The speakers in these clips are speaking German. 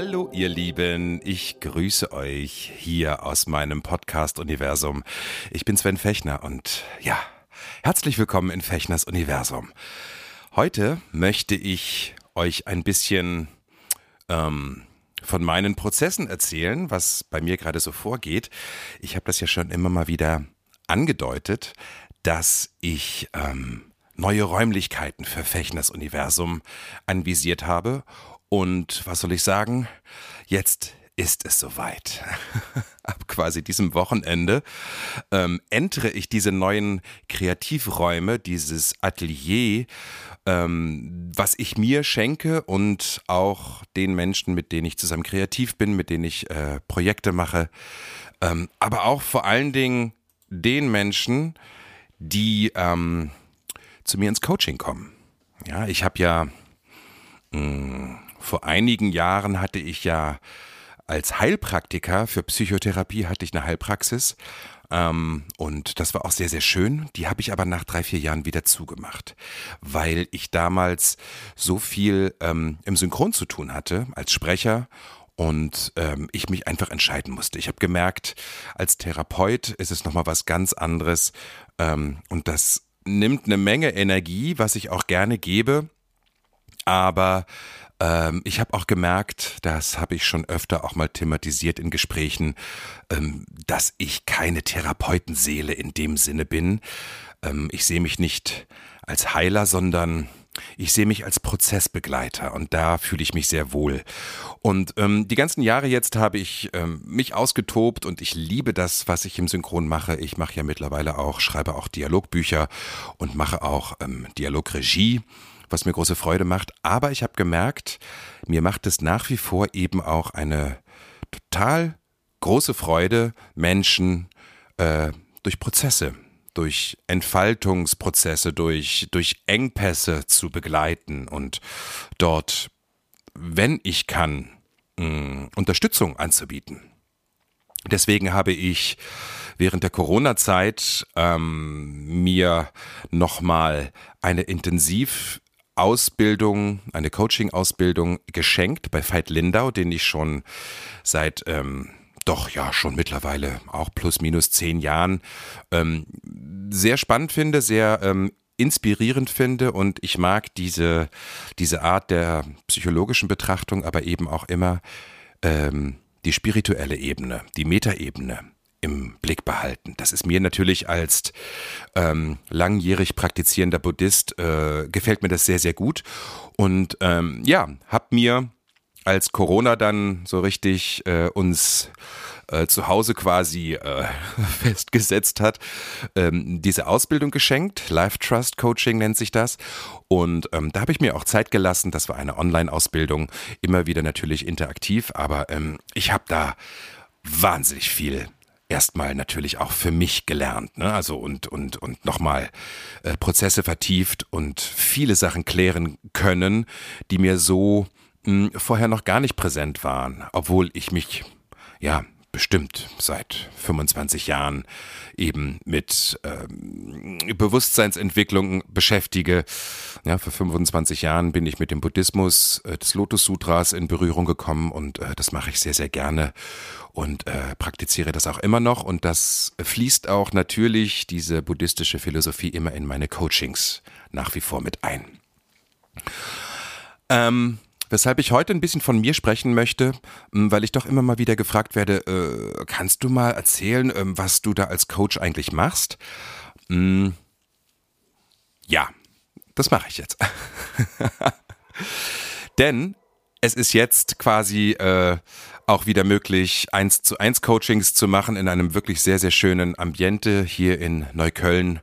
Hallo ihr Lieben, ich grüße euch hier aus meinem Podcast-Universum. Ich bin Sven Fechner und ja, herzlich willkommen in Fechners Universum. Heute möchte ich euch ein bisschen ähm, von meinen Prozessen erzählen, was bei mir gerade so vorgeht. Ich habe das ja schon immer mal wieder angedeutet, dass ich ähm, neue Räumlichkeiten für Fechners Universum anvisiert habe und was soll ich sagen? Jetzt ist es soweit. Ab quasi diesem Wochenende ähm, entere ich diese neuen Kreativräume, dieses Atelier, ähm, was ich mir schenke und auch den Menschen, mit denen ich zusammen kreativ bin, mit denen ich äh, Projekte mache, ähm, aber auch vor allen Dingen den Menschen, die ähm, zu mir ins Coaching kommen. Ja, ich habe ja mh, mm, vor einigen Jahren hatte ich ja als Heilpraktiker für Psychotherapie hatte ich eine Heilpraxis. Ähm, und das war auch sehr, sehr schön. Die habe ich aber nach drei, vier Jahren wieder zugemacht, weil ich damals so viel ähm, im Synchron zu tun hatte als Sprecher und ähm, ich mich einfach entscheiden musste. Ich habe gemerkt, als Therapeut ist es nochmal was ganz anderes ähm, und das nimmt eine Menge Energie, was ich auch gerne gebe, aber ähm, ich habe auch gemerkt, das habe ich schon öfter auch mal thematisiert in Gesprächen, ähm, dass ich keine Therapeutenseele in dem Sinne bin. Ähm, ich sehe mich nicht als Heiler, sondern ich sehe mich als Prozessbegleiter und da fühle ich mich sehr wohl. Und ähm, die ganzen Jahre jetzt habe ich ähm, mich ausgetobt und ich liebe das, was ich im Synchron mache. Ich mache ja mittlerweile auch, schreibe auch Dialogbücher und mache auch ähm, Dialogregie was mir große Freude macht. Aber ich habe gemerkt, mir macht es nach wie vor eben auch eine total große Freude, Menschen äh, durch Prozesse, durch Entfaltungsprozesse, durch, durch Engpässe zu begleiten und dort, wenn ich kann, mh, Unterstützung anzubieten. Deswegen habe ich während der Corona-Zeit ähm, mir nochmal eine intensiv Ausbildung, eine Coaching-Ausbildung geschenkt bei Veit Lindau, den ich schon seit ähm, doch ja schon mittlerweile auch plus minus zehn Jahren ähm, sehr spannend finde, sehr ähm, inspirierend finde. Und ich mag diese, diese Art der psychologischen Betrachtung, aber eben auch immer ähm, die spirituelle Ebene, die Metaebene im Blick behalten. Das ist mir natürlich als ähm, langjährig praktizierender Buddhist, äh, gefällt mir das sehr, sehr gut. Und ähm, ja, hab mir als Corona dann so richtig äh, uns äh, zu Hause quasi äh, festgesetzt hat, ähm, diese Ausbildung geschenkt. Life Trust Coaching nennt sich das. Und ähm, da habe ich mir auch Zeit gelassen. Das war eine Online-Ausbildung, immer wieder natürlich interaktiv, aber ähm, ich habe da wahnsinnig viel erstmal natürlich auch für mich gelernt, ne? Also und und und nochmal äh, Prozesse vertieft und viele Sachen klären können, die mir so mh, hm, vorher noch gar nicht präsent waren, obwohl ich mich ja bestimmt seit 25 Jahren eben mit ähm, Bewusstseinsentwicklung beschäftige. Ja, vor 25 Jahren bin ich mit dem Buddhismus äh, des Lotus Sutras in Berührung gekommen und äh, das mache ich sehr, sehr gerne und äh, praktiziere das auch immer noch und das fließt auch natürlich diese buddhistische Philosophie immer in meine Coachings nach wie vor mit ein. Ähm, Weshalb ich heute ein bisschen von mir sprechen möchte, weil ich doch immer mal wieder gefragt werde, äh, kannst du mal erzählen, äh, was du da als Coach eigentlich machst? Hm, ja, das mache ich jetzt. Denn es ist jetzt quasi äh, auch wieder möglich, eins zu eins Coachings zu machen in einem wirklich sehr, sehr schönen Ambiente hier in Neukölln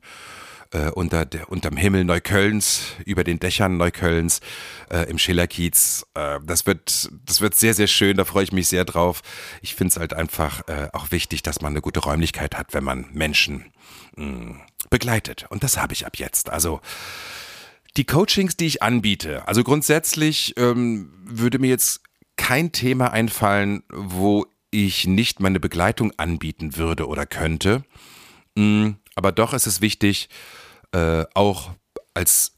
äh, unter der, unterm Himmel Neuköllns, über den Dächern Neuköllns äh, im Schillerkiez. Äh, das wird, das wird sehr, sehr schön. Da freue ich mich sehr drauf. Ich finde es halt einfach äh, auch wichtig, dass man eine gute Räumlichkeit hat, wenn man Menschen mh, mm, begleitet. Und das habe ich ab jetzt. Also die Coachings, die ich anbiete, also grundsätzlich ähm, würde mir jetzt kein Thema einfallen, wo ich nicht meine Begleitung anbieten würde oder könnte. Mm, aber doch ist es wichtig, äh, auch als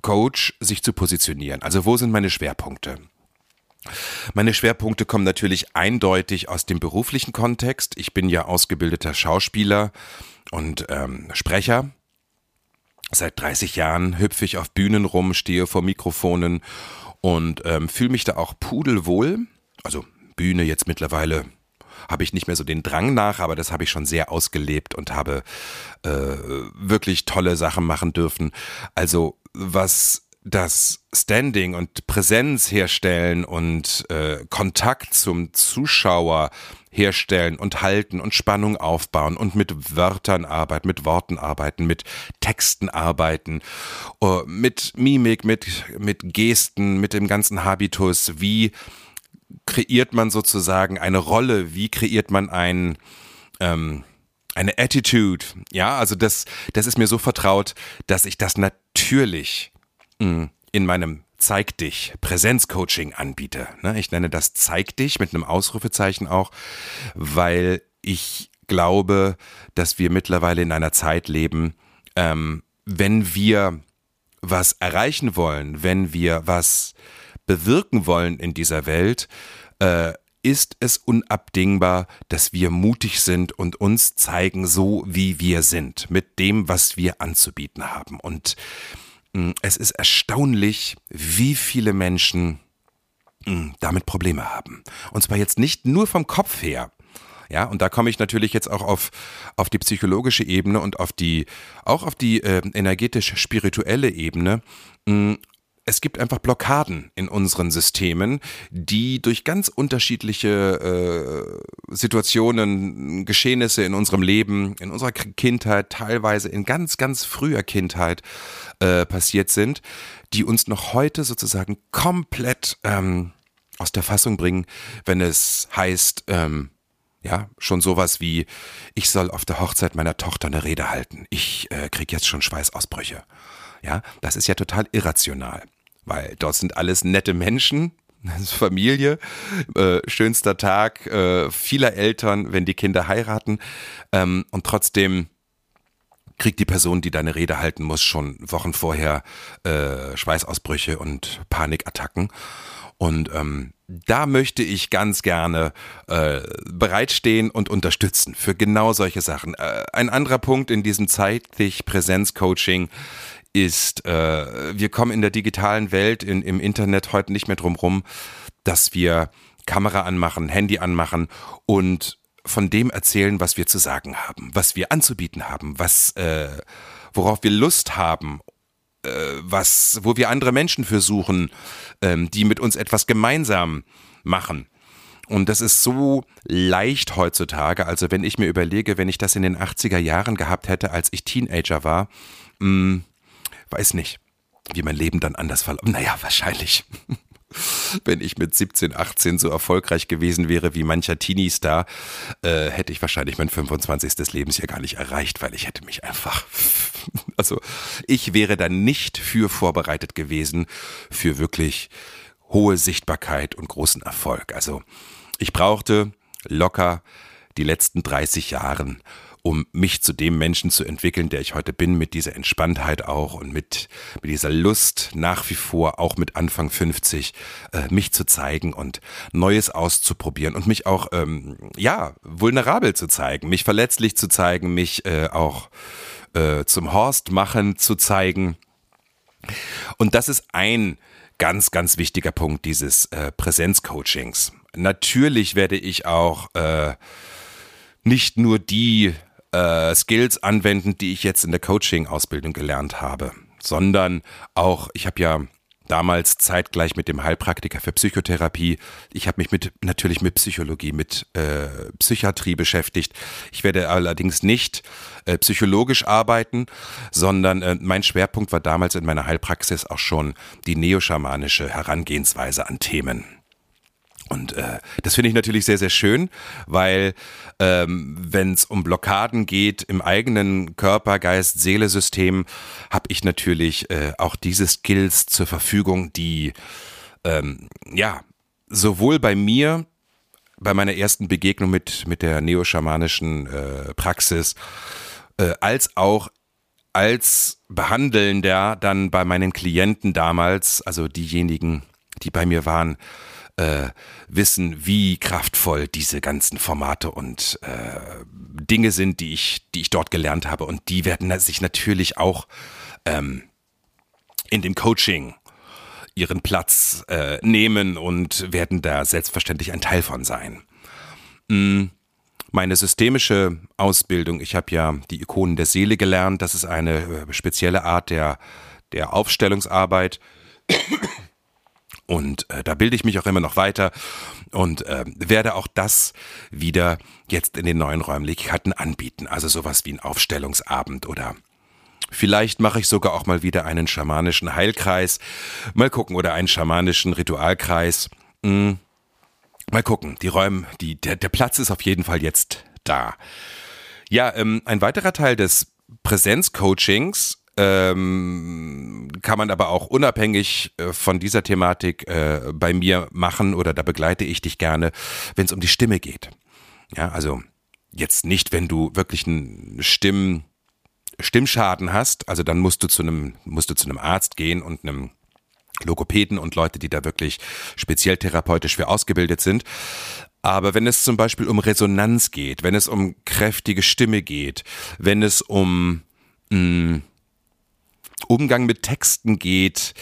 Coach sich zu positionieren. Also wo sind meine Schwerpunkte? Meine Schwerpunkte kommen natürlich eindeutig aus dem beruflichen Kontext. Ich bin ja ausgebildeter Schauspieler und ähm, Sprecher. Seit 30 Jahren hüpfe ich auf Bühnen rum, stehe vor Mikrofonen und ähm, fühle mich da auch pudelwohl. Also Bühne jetzt mittlerweile habe ich nicht mehr so den Drang nach, aber das habe ich schon sehr ausgelebt und habe äh, wirklich tolle Sachen machen dürfen. Also was das Standing und Präsenz herstellen und äh, Kontakt zum Zuschauer herstellen und halten und Spannung aufbauen und mit Wörtern arbeiten, mit Worten arbeiten, mit Texten arbeiten, uh, mit Mimik, mit, mit Gesten, mit dem ganzen Habitus, wie kreiert man sozusagen eine Rolle, wie kreiert man ein, ähm, eine Attitude. Ja, also das, das ist mir so vertraut, dass ich das natürlich mh, mm, in meinem Zeig dich Präsenzcoaching anbiete. Ne? Ich nenne das Zeig dich mit einem Ausrufezeichen auch, weil ich glaube, dass wir mittlerweile in einer Zeit leben, ähm, wenn wir was erreichen wollen, wenn wir was bewirken wollen in dieser Welt, äh, ist es unabdingbar, dass wir mutig sind und uns zeigen, so wie wir sind, mit dem, was wir anzubieten haben. Und mm, es ist erstaunlich, wie viele Menschen mm, damit Probleme haben. Und zwar jetzt nicht nur vom Kopf her. Ja, und da komme ich natürlich jetzt auch auf, auf die psychologische Ebene und auf die, auch auf die äh, energetisch-spirituelle Ebene. Es gibt einfach Blockaden in unseren Systemen, die durch ganz unterschiedliche äh, Situationen, Geschehnisse in unserem Leben, in unserer Kindheit, teilweise in ganz, ganz früher Kindheit äh, passiert sind, die uns noch heute sozusagen komplett ähm, aus der Fassung bringen, wenn es heißt, ähm, ja, schon sowas wie, ich soll auf der Hochzeit meiner Tochter eine Rede halten. Ich äh, krieg jetzt schon Schweißausbrüche. Ja, das ist ja total irrational, weil dort sind alles nette Menschen, Familie, äh, schönster Tag äh, vieler Eltern, wenn die Kinder heiraten ähm, und trotzdem kriegt die Person, die deine Rede halten muss, schon Wochen vorher äh, Schweißausbrüche und Panikattacken. Und ähm, da möchte ich ganz gerne äh, bereitstehen und unterstützen für genau solche Sachen. Äh, ein anderer Punkt in diesem zeitlich Präsenzcoaching ist, äh, wir kommen in der digitalen Welt, in, im Internet heute nicht mehr drum rum, dass wir Kamera anmachen, Handy anmachen und von dem erzählen, was wir zu sagen haben, was wir anzubieten haben, was, äh, worauf wir Lust haben, äh, was, wo wir andere Menschen für suchen, ähm, die mit uns etwas gemeinsam machen. Und das ist so leicht heutzutage. Also wenn ich mir überlege, wenn ich das in den 80er Jahren gehabt hätte, als ich Teenager war, mh, mm, weiß nicht, wie mein Leben dann anders verlaufen. Naja, wahrscheinlich. Wenn ich mit 17, 18 so erfolgreich gewesen wäre wie mancher Teenie-Star, äh, hätte ich wahrscheinlich mein 25. Lebensjahr gar nicht erreicht, weil ich hätte mich einfach, also ich wäre dann nicht für vorbereitet gewesen für wirklich hohe Sichtbarkeit und großen Erfolg. Also ich brauchte locker die letzten 30 Jahren, um mich zu dem Menschen zu entwickeln, der ich heute bin, mit dieser Entspanntheit auch und mit, mit dieser Lust nach wie vor, auch mit Anfang 50, äh, mich zu zeigen und Neues auszuprobieren und mich auch, ähm, ja, vulnerabel zu zeigen, mich verletzlich zu zeigen, mich äh, auch äh, zum Horst machen zu zeigen. Und das ist ein ganz, ganz wichtiger Punkt dieses äh, Präsenzcoachings. Natürlich werde ich auch äh, nicht nur die äh, Skills anwenden, die ich jetzt in der Coaching-Ausbildung gelernt habe, sondern auch, ich habe ja damals zeitgleich mit dem Heilpraktiker für Psychotherapie. Ich habe mich mit natürlich mit Psychologie, mit äh, Psychiatrie beschäftigt. Ich werde allerdings nicht äh, psychologisch arbeiten, sondern äh, mein Schwerpunkt war damals in meiner Heilpraxis auch schon die neoschamanische Herangehensweise an Themen. Und äh, das finde ich natürlich sehr, sehr schön, weil ähm, wenn es um Blockaden geht im eigenen Körper, Geist, Seele-System, habe ich natürlich äh, auch diese Skills zur Verfügung, die ähm, ja sowohl bei mir, bei meiner ersten Begegnung mit, mit der neoschamanischen äh, Praxis, äh, als auch als Behandelnder dann bei meinen Klienten damals, also diejenigen, die bei mir waren, äh, wissen, wie kraftvoll diese ganzen Formate und äh, Dinge sind, die ich, die ich dort gelernt habe. Und die werden sich natürlich auch ähm, in dem Coaching ihren Platz äh, nehmen und werden da selbstverständlich ein Teil von sein. Mm, meine systemische Ausbildung, ich habe ja die Ikonen der Seele gelernt, das ist eine äh, spezielle Art der, der Aufstellungsarbeit. Und äh, da bilde ich mich auch immer noch weiter und äh, werde auch das wieder jetzt in den neuen Räumlichkeiten anbieten. Also sowas wie ein Aufstellungsabend oder Vielleicht mache ich sogar auch mal wieder einen schamanischen Heilkreis. Mal gucken, oder einen schamanischen Ritualkreis. Hm. Mal gucken. Die Räume, die, der, der Platz ist auf jeden Fall jetzt da. Ja, ähm, ein weiterer Teil des Präsenzcoachings ähm, kann man aber auch unabhängig äh, von dieser Thematik äh, bei mir machen oder da begleite ich dich gerne, wenn es um die Stimme geht. Ja, also jetzt nicht, wenn du wirklich einen Stimm, Stimmschaden hast, also dann musst du zu einem, musst du zu einem Arzt gehen und einem Logopäden und Leute, die da wirklich speziell therapeutisch für ausgebildet sind. Aber wenn es zum Beispiel um Resonanz geht, wenn es um kräftige Stimme geht, wenn es um mh, mm, Umgang mit Texten geht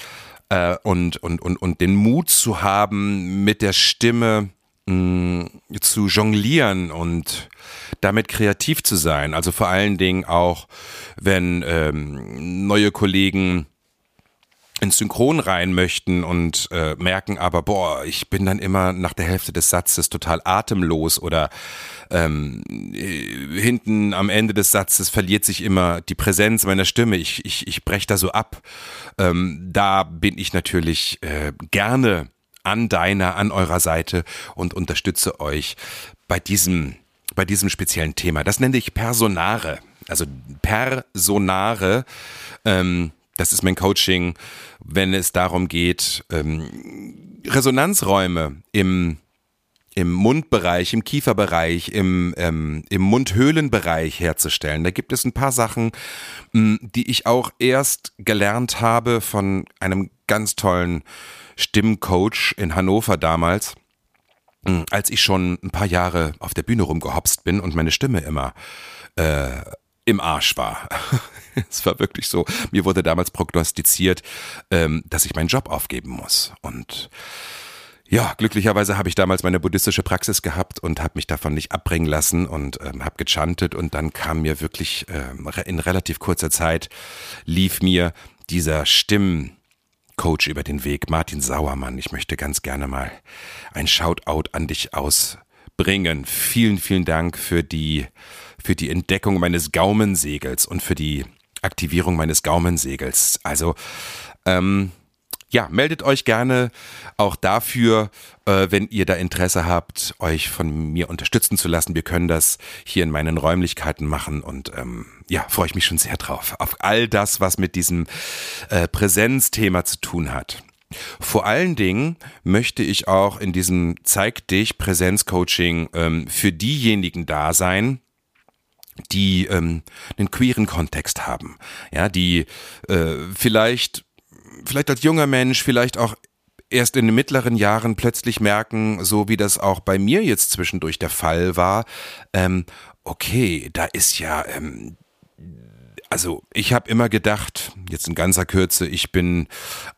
äh, und, und, und, und den Mut zu haben, mit der Stimme mh, mm, zu jonglieren und damit kreativ zu sein. Also vor allen Dingen auch, wenn ähm, neue Kollegen ins Synchron rein möchten und äh, merken aber, boah, ich bin dann immer nach der Hälfte des Satzes total atemlos oder ähm, äh, hinten am Ende des Satzes verliert sich immer die Präsenz meiner Stimme. Ich, ich, ich breche da so ab. Ähm, da bin ich natürlich äh, gerne an deiner, an eurer Seite und unterstütze euch bei diesem, bei diesem speziellen Thema. Das nenne ich Personare. Also Personare. Ähm, das ist mein Coaching, wenn es darum geht, ähm, Resonanzräume im im Mundbereich, im Kieferbereich, im, ähm, im Mundhöhlenbereich herzustellen. Da gibt es ein paar Sachen, mh, die ich auch erst gelernt habe von einem ganz tollen Stimmcoach in Hannover damals, mh, als ich schon ein paar Jahre auf der Bühne rumgehopst bin und meine Stimme immer äh, im Arsch war. es war wirklich so. Mir wurde damals prognostiziert, ähm, dass ich meinen Job aufgeben muss. Und ja, glücklicherweise habe ich damals meine buddhistische Praxis gehabt und habe mich davon nicht abbringen lassen und ähm, habe gechantet und dann kam mir wirklich ähm, in relativ kurzer Zeit lief mir dieser Stimmcoach über den Weg, Martin Sauermann. Ich möchte ganz gerne mal ein Shoutout an dich ausbringen. Vielen, vielen Dank für die für die Entdeckung meines Gaumensegels und für die Aktivierung meines Gaumensegels. Also, ähm, ja, meldet euch gerne auch dafür, äh, wenn ihr da Interesse habt, euch von mir unterstützen zu lassen. Wir können das hier in meinen Räumlichkeiten machen und ähm, ja, freue ich mich schon sehr drauf. Auf all das, was mit diesem äh, Präsenzthema zu tun hat. Vor allen Dingen möchte ich auch in diesem Zeig dich Präsenzcoaching ähm, für diejenigen da sein, die ähm, einen queeren Kontext haben, ja, die äh, vielleicht, vielleicht als junger Mensch, vielleicht auch erst in den mittleren Jahren plötzlich merken, so wie das auch bei mir jetzt zwischendurch der Fall war, ähm, okay, da ist ja, ähm, also ich habe immer gedacht, jetzt in ganzer Kürze, ich bin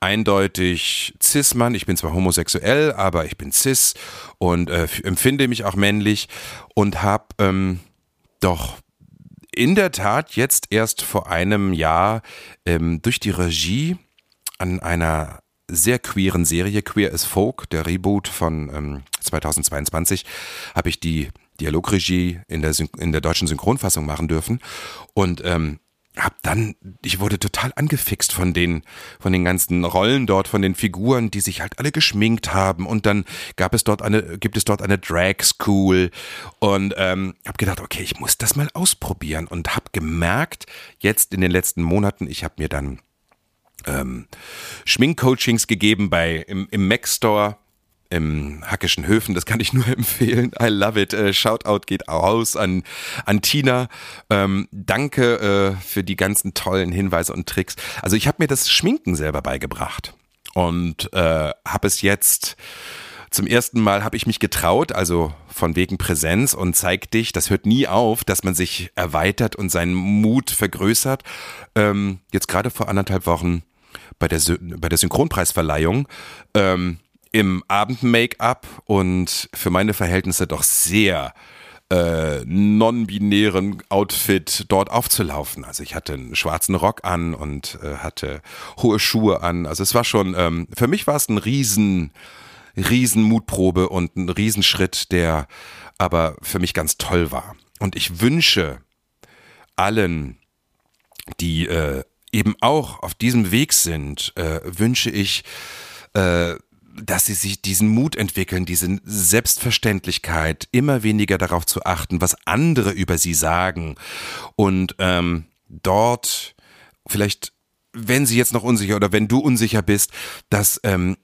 eindeutig Cis-Mann, ich bin zwar homosexuell, aber ich bin Cis und äh, empfinde mich auch männlich und habe ähm, doch in der Tat jetzt erst vor einem Jahr ähm, durch die Regie an einer sehr queeren Serie Queer as Folk, der Reboot von ähm, 2022, habe ich die Dialogregie in der, in der deutschen Synchronfassung machen dürfen. Und ähm, hab dann, ich wurde total angefixt von den, von den ganzen Rollen dort, von den Figuren, die sich halt alle geschminkt haben. Und dann gab es dort eine, gibt es dort eine Drag School. Und ähm, habe gedacht, okay, ich muss das mal ausprobieren. Und habe gemerkt, jetzt in den letzten Monaten, ich habe mir dann ähm, Schminkcoachings gegeben bei im, im Mac Store im Hackischen Höfen. Das kann ich nur empfehlen. I love it. Äh, Shoutout geht aus an, an Tina. Ähm, danke äh, für die ganzen tollen Hinweise und Tricks. Also ich habe mir das Schminken selber beigebracht und äh, habe es jetzt zum ersten Mal habe ich mich getraut, also von wegen Präsenz und zeig dich, das hört nie auf, dass man sich erweitert und seinen Mut vergrößert. Ähm, jetzt gerade vor anderthalb Wochen bei der, bei der Synchronpreisverleihung ähm, im Abend-Make-up und für meine Verhältnisse doch sehr äh, non-binären Outfit dort aufzulaufen. Also ich hatte einen schwarzen Rock an und äh, hatte hohe Schuhe an. Also es war schon, ähm, für mich war es ein riesen, riesen Mutprobe und ein Riesenschritt, der aber für mich ganz toll war. Und ich wünsche allen, die äh, eben auch auf diesem Weg sind, äh, wünsche ich, äh, dass sie sich diesen Mut entwickeln, diese Selbstverständlichkeit, immer weniger darauf zu achten, was andere über sie sagen. Und ähm, dort vielleicht, wenn sie jetzt noch unsicher oder wenn du unsicher bist, dass ähm,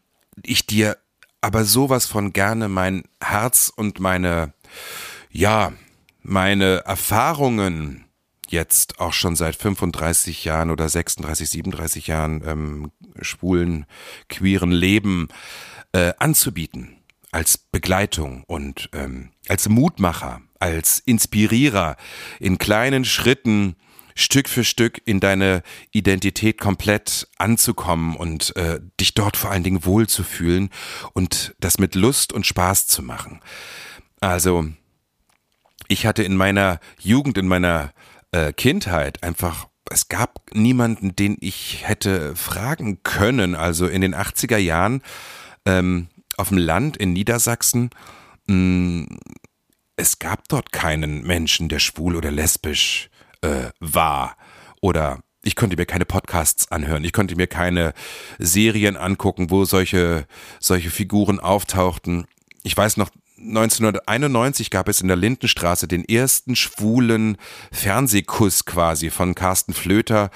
ich dir aber sowas von gerne mein Herz und meine, ja, meine Erfahrungen jetzt auch schon seit 35 Jahren oder 36, 37 Jahren ähm, schwulen, queeren Leben äh, anzubieten als Begleitung und ähm, als Mutmacher, als Inspirierer in kleinen Schritten Stück für Stück in deine Identität komplett anzukommen und äh, dich dort vor allen Dingen wohlzufühlen und das mit Lust und Spaß zu machen. Also ich hatte in meiner Jugend, in meiner äh, Kindheit einfach es gab niemanden, den ich hätte fragen können. Also in den 80er Jahren ähm, auf dem Land in Niedersachsen, mh, mm, es gab dort keinen Menschen, der schwul oder lesbisch äh, war. Oder ich konnte mir keine Podcasts anhören, ich konnte mir keine Serien angucken, wo solche, solche Figuren auftauchten. Ich weiß noch, 1991 gab es in der Lindenstraße den ersten schwulen Fernsehkuss quasi von Carsten Flöter.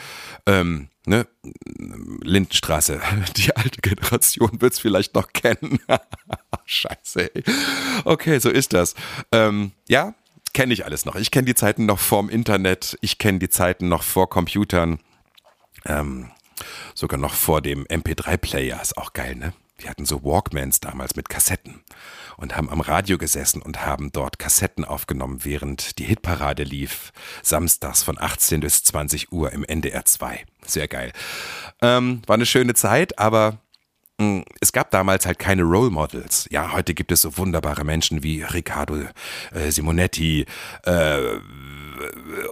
Ähm, ne? Lindenstraße, die alte Generation wird es vielleicht noch kennen. Scheiße. Ey. Okay, so ist das. Ähm, ja, kenne ich alles noch. Ich kenne die Zeiten noch vorm Internet. Ich kenne die Zeiten noch vor Computern. Ähm, sogar noch vor dem MP3-Player. Ist auch geil, ne? Wir hatten so Walkmans damals mit Kassetten und haben am Radio gesessen und haben dort Kassetten aufgenommen, während die Hitparade lief, samstags von 18 bis 20 Uhr im NDR 2. Sehr geil. Ähm, war eine schöne Zeit, aber mh, hm, es gab damals halt keine Role Models. Ja, heute gibt es so wunderbare Menschen wie Riccardo äh, Simonetti, äh,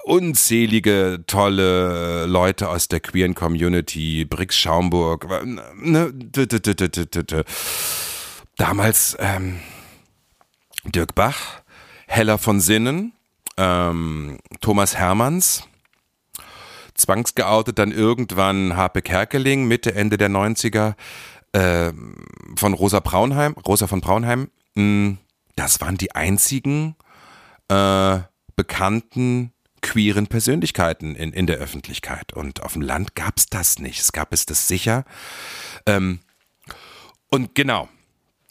unzählige tolle Leute aus der queeren Community, Brix Schaumburg, ne, damals ähm, Dirk Bach, Heller von Sinnen, ähm, Thomas Hermanns, zwangsgeoutet dann irgendwann Harpe Kerkeling, Mitte, Ende der 90er, äh, von Rosa Braunheim, Rosa von Braunheim. Mh, das waren die einzigen äh, bekannten queeren Persönlichkeiten in, in der Öffentlichkeit. Und auf dem Land gab es das nicht. Es gab es das sicher. Ähm, und genau,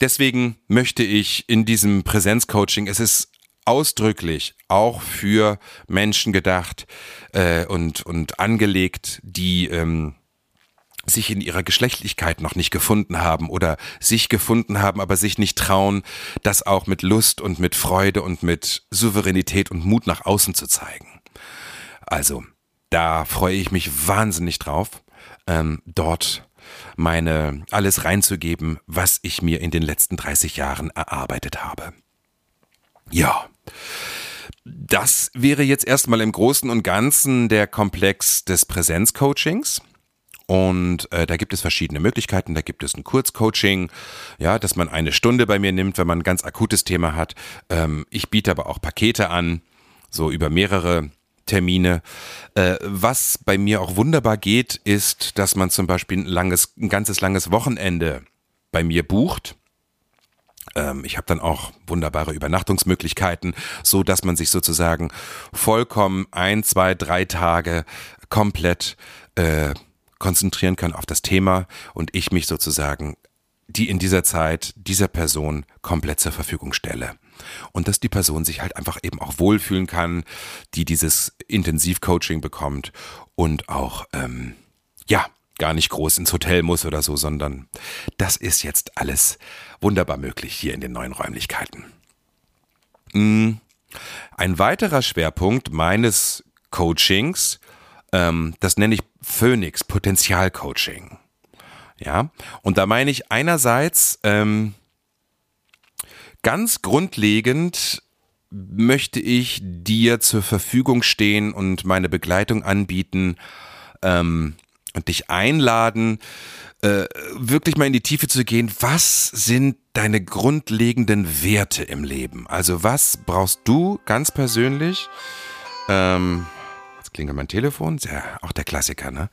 deswegen möchte ich in diesem Präsenzcoaching, es ist ausdrücklich auch für Menschen gedacht äh, und, und angelegt, die ähm, sich in ihrer Geschlechtlichkeit noch nicht gefunden haben oder sich gefunden haben, aber sich nicht trauen, das auch mit Lust und mit Freude und mit Souveränität und Mut nach außen zu zeigen. Also, da freue ich mich wahnsinnig drauf, ähm, dort meine alles reinzugeben, was ich mir in den letzten 30 Jahren erarbeitet habe. Ja. Das wäre jetzt erstmal im Großen und Ganzen der Komplex des Präsenzcoachings. Und äh, da gibt es verschiedene Möglichkeiten. Da gibt es ein Kurzcoaching, ja, dass man eine Stunde bei mir nimmt, wenn man ein ganz akutes Thema hat. Ähm, ich biete aber auch Pakete an, so über mehrere Termine. Äh, was bei mir auch wunderbar geht, ist, dass man zum Beispiel ein langes, ein ganzes langes Wochenende bei mir bucht. Ähm, ich habe dann auch wunderbare Übernachtungsmöglichkeiten, so dass man sich sozusagen vollkommen ein, zwei, drei Tage komplett äh, konzentrieren kann auf das Thema und ich mich sozusagen die in dieser Zeit dieser Person komplett zur Verfügung stelle. Und dass die Person sich halt einfach eben auch wohlfühlen kann, die dieses Intensivcoaching bekommt und auch, ähm, ja, gar nicht groß ins Hotel muss oder so, sondern das ist jetzt alles wunderbar möglich hier in den neuen Räumlichkeiten. Mm. Ein weiterer Schwerpunkt meines Coachings, ähm, das nenne ich Phoenix Potenzialcoaching. Ja, und da meine ich einerseits ähm, ganz grundlegend möchte ich dir zur Verfügung stehen und meine Begleitung anbieten ähm, und dich einladen, äh, wirklich mal in die Tiefe zu gehen. Was sind deine grundlegenden Werte im Leben? Also was brauchst du ganz persönlich? Ähm, klingelt mein Telefon, ja, auch der Klassiker, ne?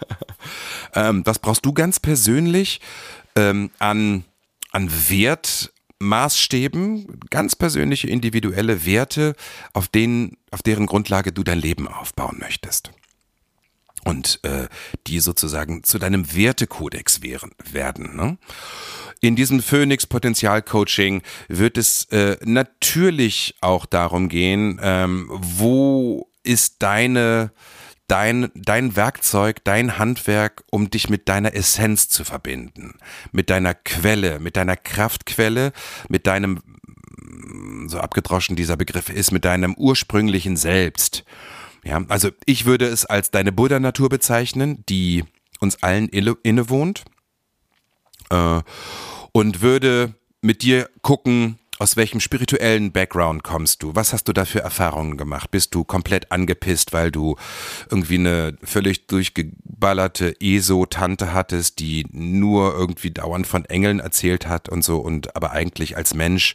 ähm, was brauchst du ganz persönlich ähm, an, an Wertmaßstäben, ganz persönliche individuelle Werte, auf denen, auf deren Grundlage du dein Leben aufbauen möchtest? Und äh, die sozusagen zu deinem Wertekodex wären, werden. Ne? In diesem Phoenix Potenzial Coaching wird es äh, natürlich auch darum gehen, ähm, wo ist deine, dein, dein Werkzeug, dein Handwerk, um dich mit deiner Essenz zu verbinden, mit deiner Quelle, mit deiner Kraftquelle, mit deinem, so abgedroschen dieser Begriff ist, mit deinem ursprünglichen Selbst. Ja, also ich würde es als deine Buddha-Natur bezeichnen, die uns allen innewohnt, äh, und würde mit dir gucken, aus welchem spirituellen Background kommst du? Was hast du da für Erfahrungen gemacht? Bist du komplett angepisst, weil du irgendwie eine völlig durchgeballerte ESO-Tante hattest, die nur irgendwie dauernd von Engeln erzählt hat und so und aber eigentlich als Mensch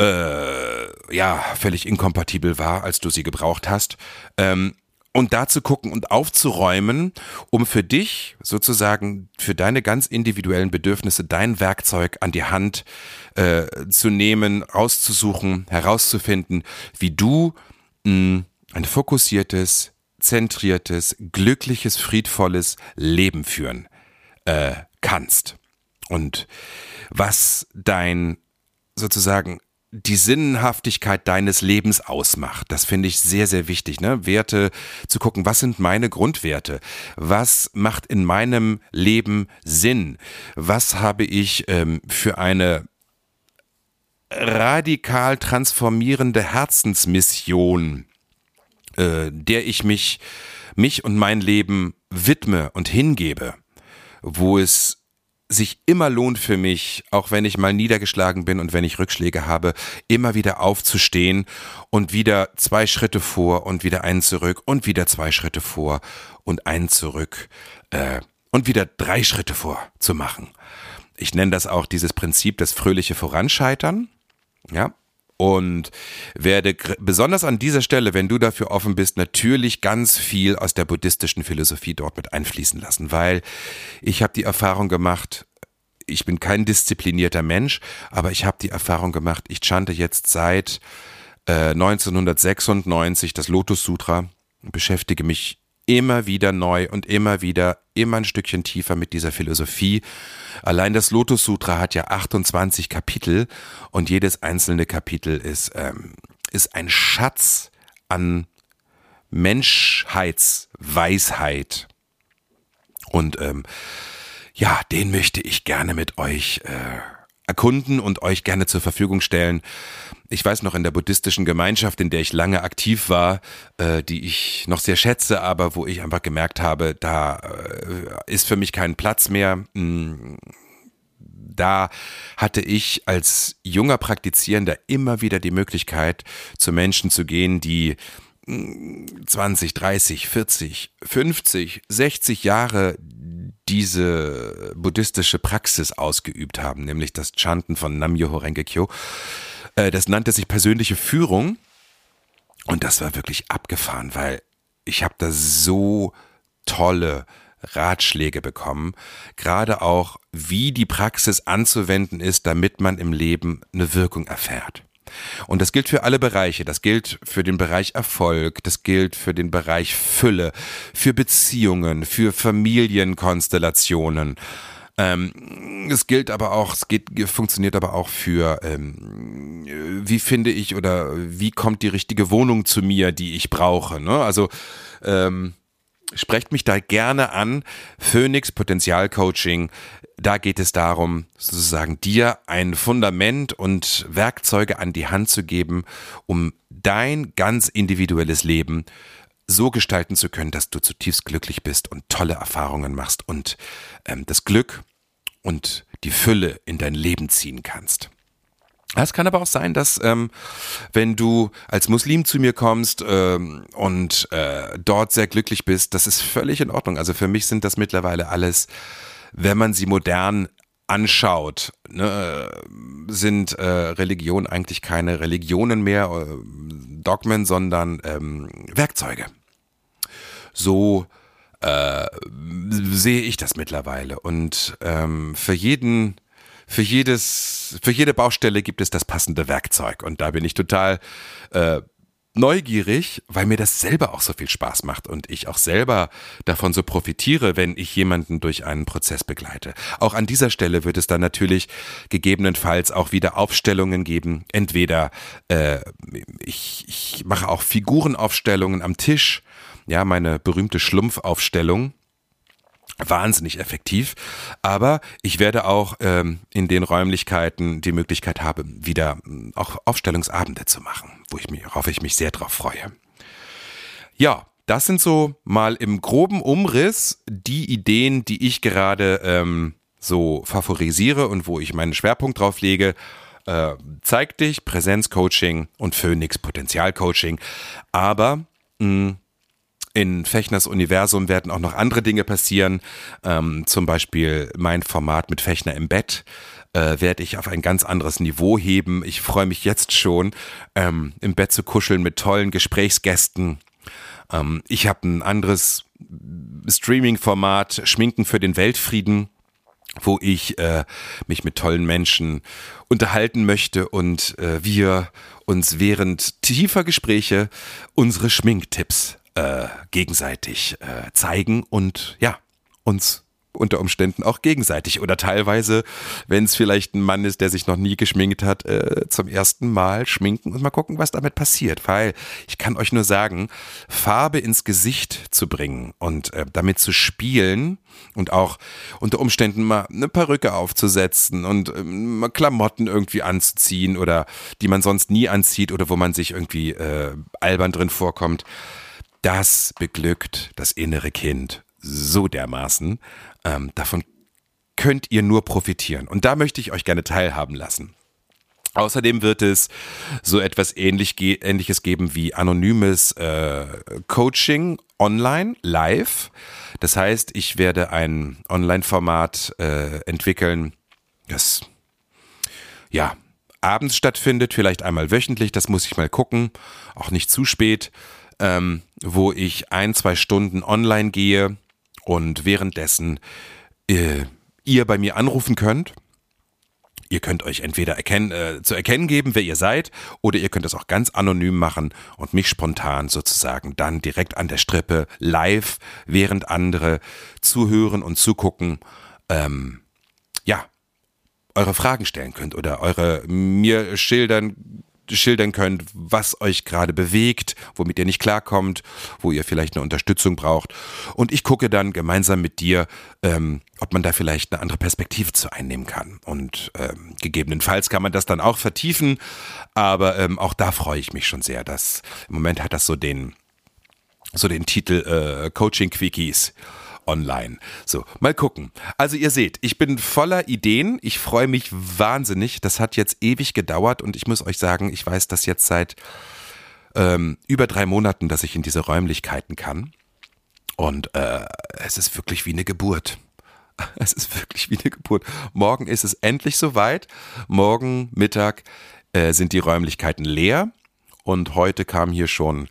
äh, ja völlig inkompatibel war, als du sie gebraucht hast? Ähm, und da zu gucken und aufzuräumen, um für dich sozusagen, für deine ganz individuellen Bedürfnisse dein Werkzeug an die Hand äh, zu nehmen, auszusuchen, herauszufinden, wie du mh, hm, ein fokussiertes, zentriertes, glückliches, friedvolles Leben führen äh, kannst. Und was dein sozusagen die Sinnhaftigkeit deines Lebens ausmacht. Das finde ich sehr, sehr wichtig. Ne? Werte zu gucken, was sind meine Grundwerte? Was macht in meinem Leben Sinn? Was habe ich ähm, für eine radikal transformierende Herzensmission, äh, der ich mich, mich und mein Leben widme und hingebe, wo es sich immer lohnt für mich, auch wenn ich mal niedergeschlagen bin und wenn ich Rückschläge habe, immer wieder aufzustehen und wieder zwei Schritte vor und wieder einen zurück und wieder zwei Schritte vor und einen zurück äh, und wieder drei Schritte vor zu machen. Ich nenne das auch dieses Prinzip das fröhliche Voranscheitern. Ja, und werde besonders an dieser Stelle, wenn du dafür offen bist, natürlich ganz viel aus der buddhistischen Philosophie dort mit einfließen lassen, weil ich habe die Erfahrung gemacht, ich bin kein disziplinierter Mensch, aber ich habe die Erfahrung gemacht, ich chante jetzt seit äh, 1996 das Lotus Sutra, beschäftige mich immer wieder neu und immer wieder, immer ein Stückchen tiefer mit dieser Philosophie. Allein das Lotus Sutra hat ja 28 Kapitel und jedes einzelne Kapitel ist, ähm, ist ein Schatz an Menschheitsweisheit. Und ähm, ja, den möchte ich gerne mit euch äh, erkunden und euch gerne zur Verfügung stellen. Ich weiß noch in der buddhistischen Gemeinschaft, in der ich lange aktiv war, äh, die ich noch sehr schätze, aber wo ich einfach gemerkt habe, da äh, ist für mich kein Platz mehr. Hm, da hatte ich als junger Praktizierender immer wieder die Möglichkeit, zu Menschen zu gehen, die 20, 30, 40, 50, 60 Jahre diese buddhistische Praxis ausgeübt haben, nämlich das Chanten von Nam-myoho Renge-kyo. Äh, das nannte sich persönliche Führung und das war wirklich abgefahren, weil ich habe da so tolle Ratschläge bekommen, gerade auch, wie die Praxis anzuwenden ist, damit man im Leben eine Wirkung erfährt. Und das gilt für alle Bereiche. Das gilt für den Bereich Erfolg, das gilt für den Bereich Fülle, für Beziehungen, für Familienkonstellationen. Ähm, es gilt aber auch, es geht, funktioniert aber auch für, ähm, wie finde ich oder wie kommt die richtige Wohnung zu mir, die ich brauche. Ne? Also ähm, sprecht mich da gerne an. Phoenix Potenzialcoaching. Da geht es darum, sozusagen dir ein Fundament und Werkzeuge an die Hand zu geben, um dein ganz individuelles Leben so gestalten zu können, dass du zutiefst glücklich bist und tolle Erfahrungen machst und ähm, das Glück und die Fülle in dein Leben ziehen kannst. Es kann aber auch sein, dass ähm, wenn du als Muslim zu mir kommst ähm, und äh, dort sehr glücklich bist, das ist völlig in Ordnung. Also für mich sind das mittlerweile alles, wenn man sie modern anschaut, ne, sind äh, Religionen eigentlich keine Religionen mehr, äh, Dogmen, sondern ähm, Werkzeuge. So äh, sehe ich das mittlerweile. Und ähm, für jeden für jedes, für jede Baustelle gibt es das passende Werkzeug. Und da bin ich total äh, neugierig, weil mir das selber auch so viel Spaß macht und ich auch selber davon so profitiere, wenn ich jemanden durch einen Prozess begleite. Auch an dieser Stelle wird es dann natürlich gegebenenfalls auch wieder Aufstellungen geben. Entweder äh, ich, ich mache auch Figurenaufstellungen am Tisch, ja, meine berühmte Schlumpfaufstellung wahnsinnig effektiv. Aber ich werde auch ähm, in den Räumlichkeiten die Möglichkeit haben, wieder ähm, auch Aufstellungsabende zu machen, wo ich mich, worauf ich mich sehr drauf freue. Ja, das sind so mal im groben Umriss die Ideen, die ich gerade ähm, so favorisiere und wo ich meinen Schwerpunkt drauf lege. Äh, zeig dich, Präsenzcoaching und Phoenix Potenzialcoaching. Aber mh, in Fechners Universum werden auch noch andere Dinge passieren. Ähm, zum Beispiel mein Format mit Fechner im Bett äh, werde ich auf ein ganz anderes Niveau heben. Ich freue mich jetzt schon, ähm, im Bett zu kuscheln mit tollen Gesprächsgästen. Ähm, ich habe ein anderes Streaming-Format, Schminken für den Weltfrieden wo ich äh, mich mit tollen Menschen unterhalten möchte und äh, wir uns während tiefer Gespräche unsere Schminktipps äh, gegenseitig äh, zeigen und ja, uns unter Umständen auch gegenseitig oder teilweise, wenn es vielleicht ein Mann ist, der sich noch nie geschminkt hat, äh, zum ersten Mal schminken und mal gucken, was damit passiert. Weil ich kann euch nur sagen, Farbe ins Gesicht zu bringen und äh, damit zu spielen und auch unter Umständen mal eine Perücke aufzusetzen und äh, Klamotten irgendwie anzuziehen oder die man sonst nie anzieht oder wo man sich irgendwie äh, albern drin vorkommt das beglückt das innere Kind so dermaßen. Ähm, davon könnt ihr nur profitieren. Und da möchte ich euch gerne teilhaben lassen. Außerdem wird es so etwas ähnlich, Ähnliches geben wie anonymes äh, Coaching online, live. Das heißt, ich werde ein Online-Format äh, entwickeln, das ja abends stattfindet, vielleicht einmal wöchentlich, das muss ich mal gucken, auch nicht zu spät ähm, wo ich ein, zwei Stunden online gehe und währenddessen äh, ihr bei mir anrufen könnt. Ihr könnt euch entweder erkennen, äh, zu erkennen geben, wer ihr seid, oder ihr könnt es auch ganz anonym machen und mich spontan sozusagen dann direkt an der Strippe live, während andere zuhören und zugucken, ähm, ja, eure Fragen stellen könnt oder eure mir schildern schildern könnt, was euch gerade bewegt, womit ihr nicht klarkommt, wo ihr vielleicht eine Unterstützung braucht. Und ich gucke dann gemeinsam mit dir, ähm, ob man da vielleicht eine andere Perspektive zu einnehmen kann. Und ähm, gegebenenfalls kann man das dann auch vertiefen. Aber ähm, auch da freue ich mich schon sehr. Dass im Moment hat das so den so den Titel äh, Coaching Quickies online. So, mal gucken. Also ihr seht, ich bin voller Ideen. Ich freue mich wahnsinnig. Das hat jetzt ewig gedauert und ich muss euch sagen, ich weiß das jetzt seit ähm, über drei Monaten, dass ich in diese Räumlichkeiten kann. Und äh, es ist wirklich wie eine Geburt. Es ist wirklich wie eine Geburt. Morgen ist es endlich soweit. Morgen Mittag äh, sind die Räumlichkeiten leer. Und heute kamen hier schon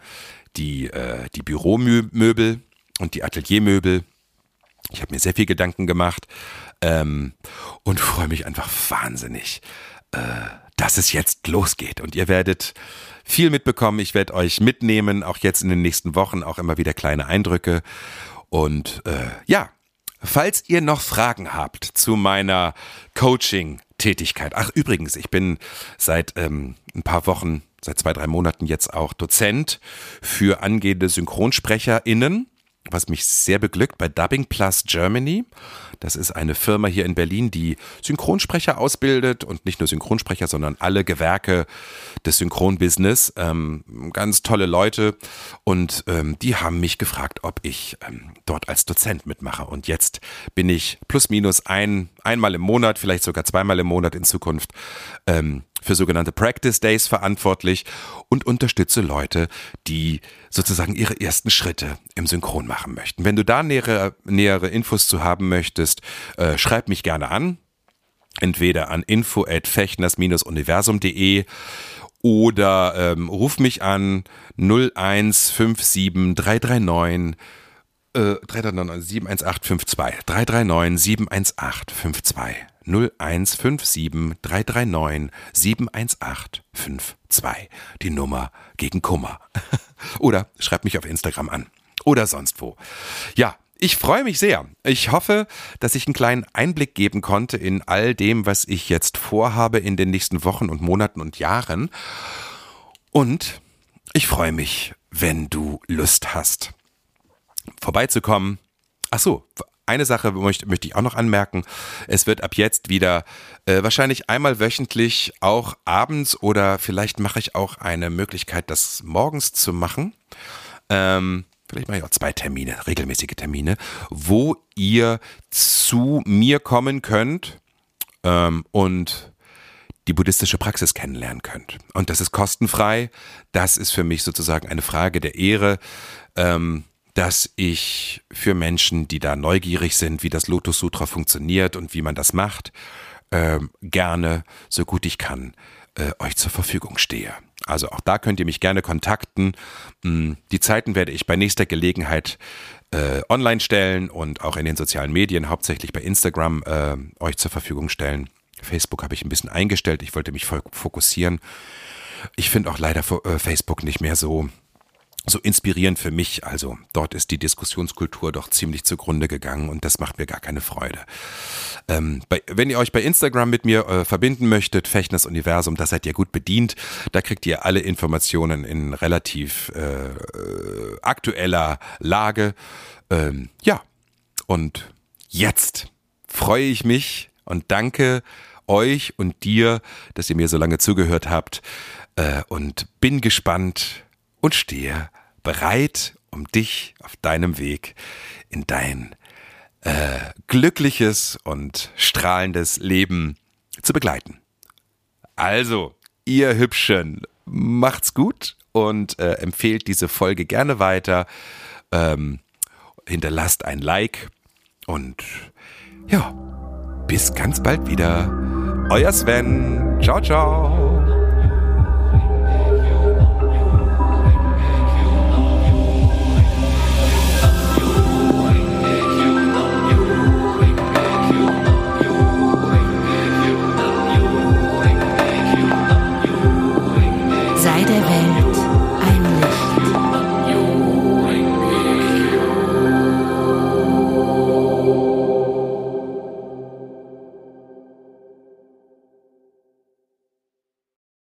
die, äh, die Büromöbel und die Ateliermöbel. Ich habe mir sehr viel Gedanken gemacht ähm, und freue mich einfach wahnsinnig, äh, dass es jetzt losgeht. Und ihr werdet viel mitbekommen. Ich werde euch mitnehmen, auch jetzt in den nächsten Wochen, auch immer wieder kleine Eindrücke. Und äh, ja, falls ihr noch Fragen habt zu meiner Coaching-Tätigkeit. Ach, übrigens, ich bin seit ähm, ein paar Wochen, seit zwei, drei Monaten jetzt auch Dozent für angehende SynchronsprecherInnen was mich sehr beglückt, bei Dubbing Plus Germany. Das ist eine Firma hier in Berlin, die Synchronsprecher ausbildet und nicht nur Synchronsprecher, sondern alle Gewerke des Synchronbusiness. Ähm, ganz tolle Leute und ähm, die haben mich gefragt, ob ich ähm, dort als Dozent mitmache. Und jetzt bin ich plus minus ein, einmal im Monat, vielleicht sogar zweimal im Monat in Zukunft ähm, für sogenannte Practice Days verantwortlich und unterstütze Leute, die sozusagen ihre ersten Schritte im Synchron machen möchten. Wenn du da nähere, nähere Infos zu haben möchtest, äh, schreib mich gerne an. Entweder an info at fechners-universum.de oder ähm, ruf mich an 0157 339 äh, 339 71852 339 71852 0157 339 71852. Die Nummer gegen Kummer. Oder schreibt mich auf Instagram an. Oder sonst wo. Ja, ich freue mich sehr. Ich hoffe, dass ich einen kleinen Einblick geben konnte in all dem, was ich jetzt vorhabe in den nächsten Wochen und Monaten und Jahren. Und ich freue mich, wenn du Lust hast, vorbeizukommen. Ach so, eine Sache möchte, möchte ich auch noch anmerken. Es wird ab jetzt wieder äh, wahrscheinlich einmal wöchentlich auch abends oder vielleicht mache ich auch eine Möglichkeit, das morgens zu machen. Ähm, vielleicht mache ich auch zwei Termine, regelmäßige Termine, wo ihr zu mir kommen könnt ähm, und die buddhistische Praxis kennenlernen könnt. Und das ist kostenfrei. Das ist für mich sozusagen eine Frage der Ehre. Ähm, dass ich für Menschen, die da neugierig sind, wie das Lotus Sutra funktioniert und wie man das macht, äh, gerne, so gut ich kann, äh, euch zur Verfügung stehe. Also auch da könnt ihr mich gerne kontakten. Hm, die Zeiten werde ich bei nächster Gelegenheit äh, online stellen und auch in den sozialen Medien, hauptsächlich bei Instagram, äh, euch zur Verfügung stellen. Facebook habe ich ein bisschen eingestellt. Ich wollte mich voll fokussieren. Ich finde auch leider äh, Facebook nicht mehr so so inspirierend für mich. Also dort ist die Diskussionskultur doch ziemlich zugrunde gegangen und das macht mir gar keine Freude. Ähm, bei, wenn ihr euch bei Instagram mit mir äh, verbinden möchtet, Fechners Universum, da seid ihr gut bedient. Da kriegt ihr alle Informationen in relativ äh, aktueller Lage. Ähm, ja, und jetzt freue ich mich und danke euch und dir, dass ihr mir so lange zugehört habt äh, und bin gespannt und stehe bereit, um dich auf deinem Weg in dein äh, glückliches und strahlendes Leben zu begleiten. Also, ihr Hübschen, macht's gut und äh, empfehlt diese Folge gerne weiter. Ähm, hinterlasst ein Like und ja, bis ganz bald wieder. Euer Sven. Ciao, ciao.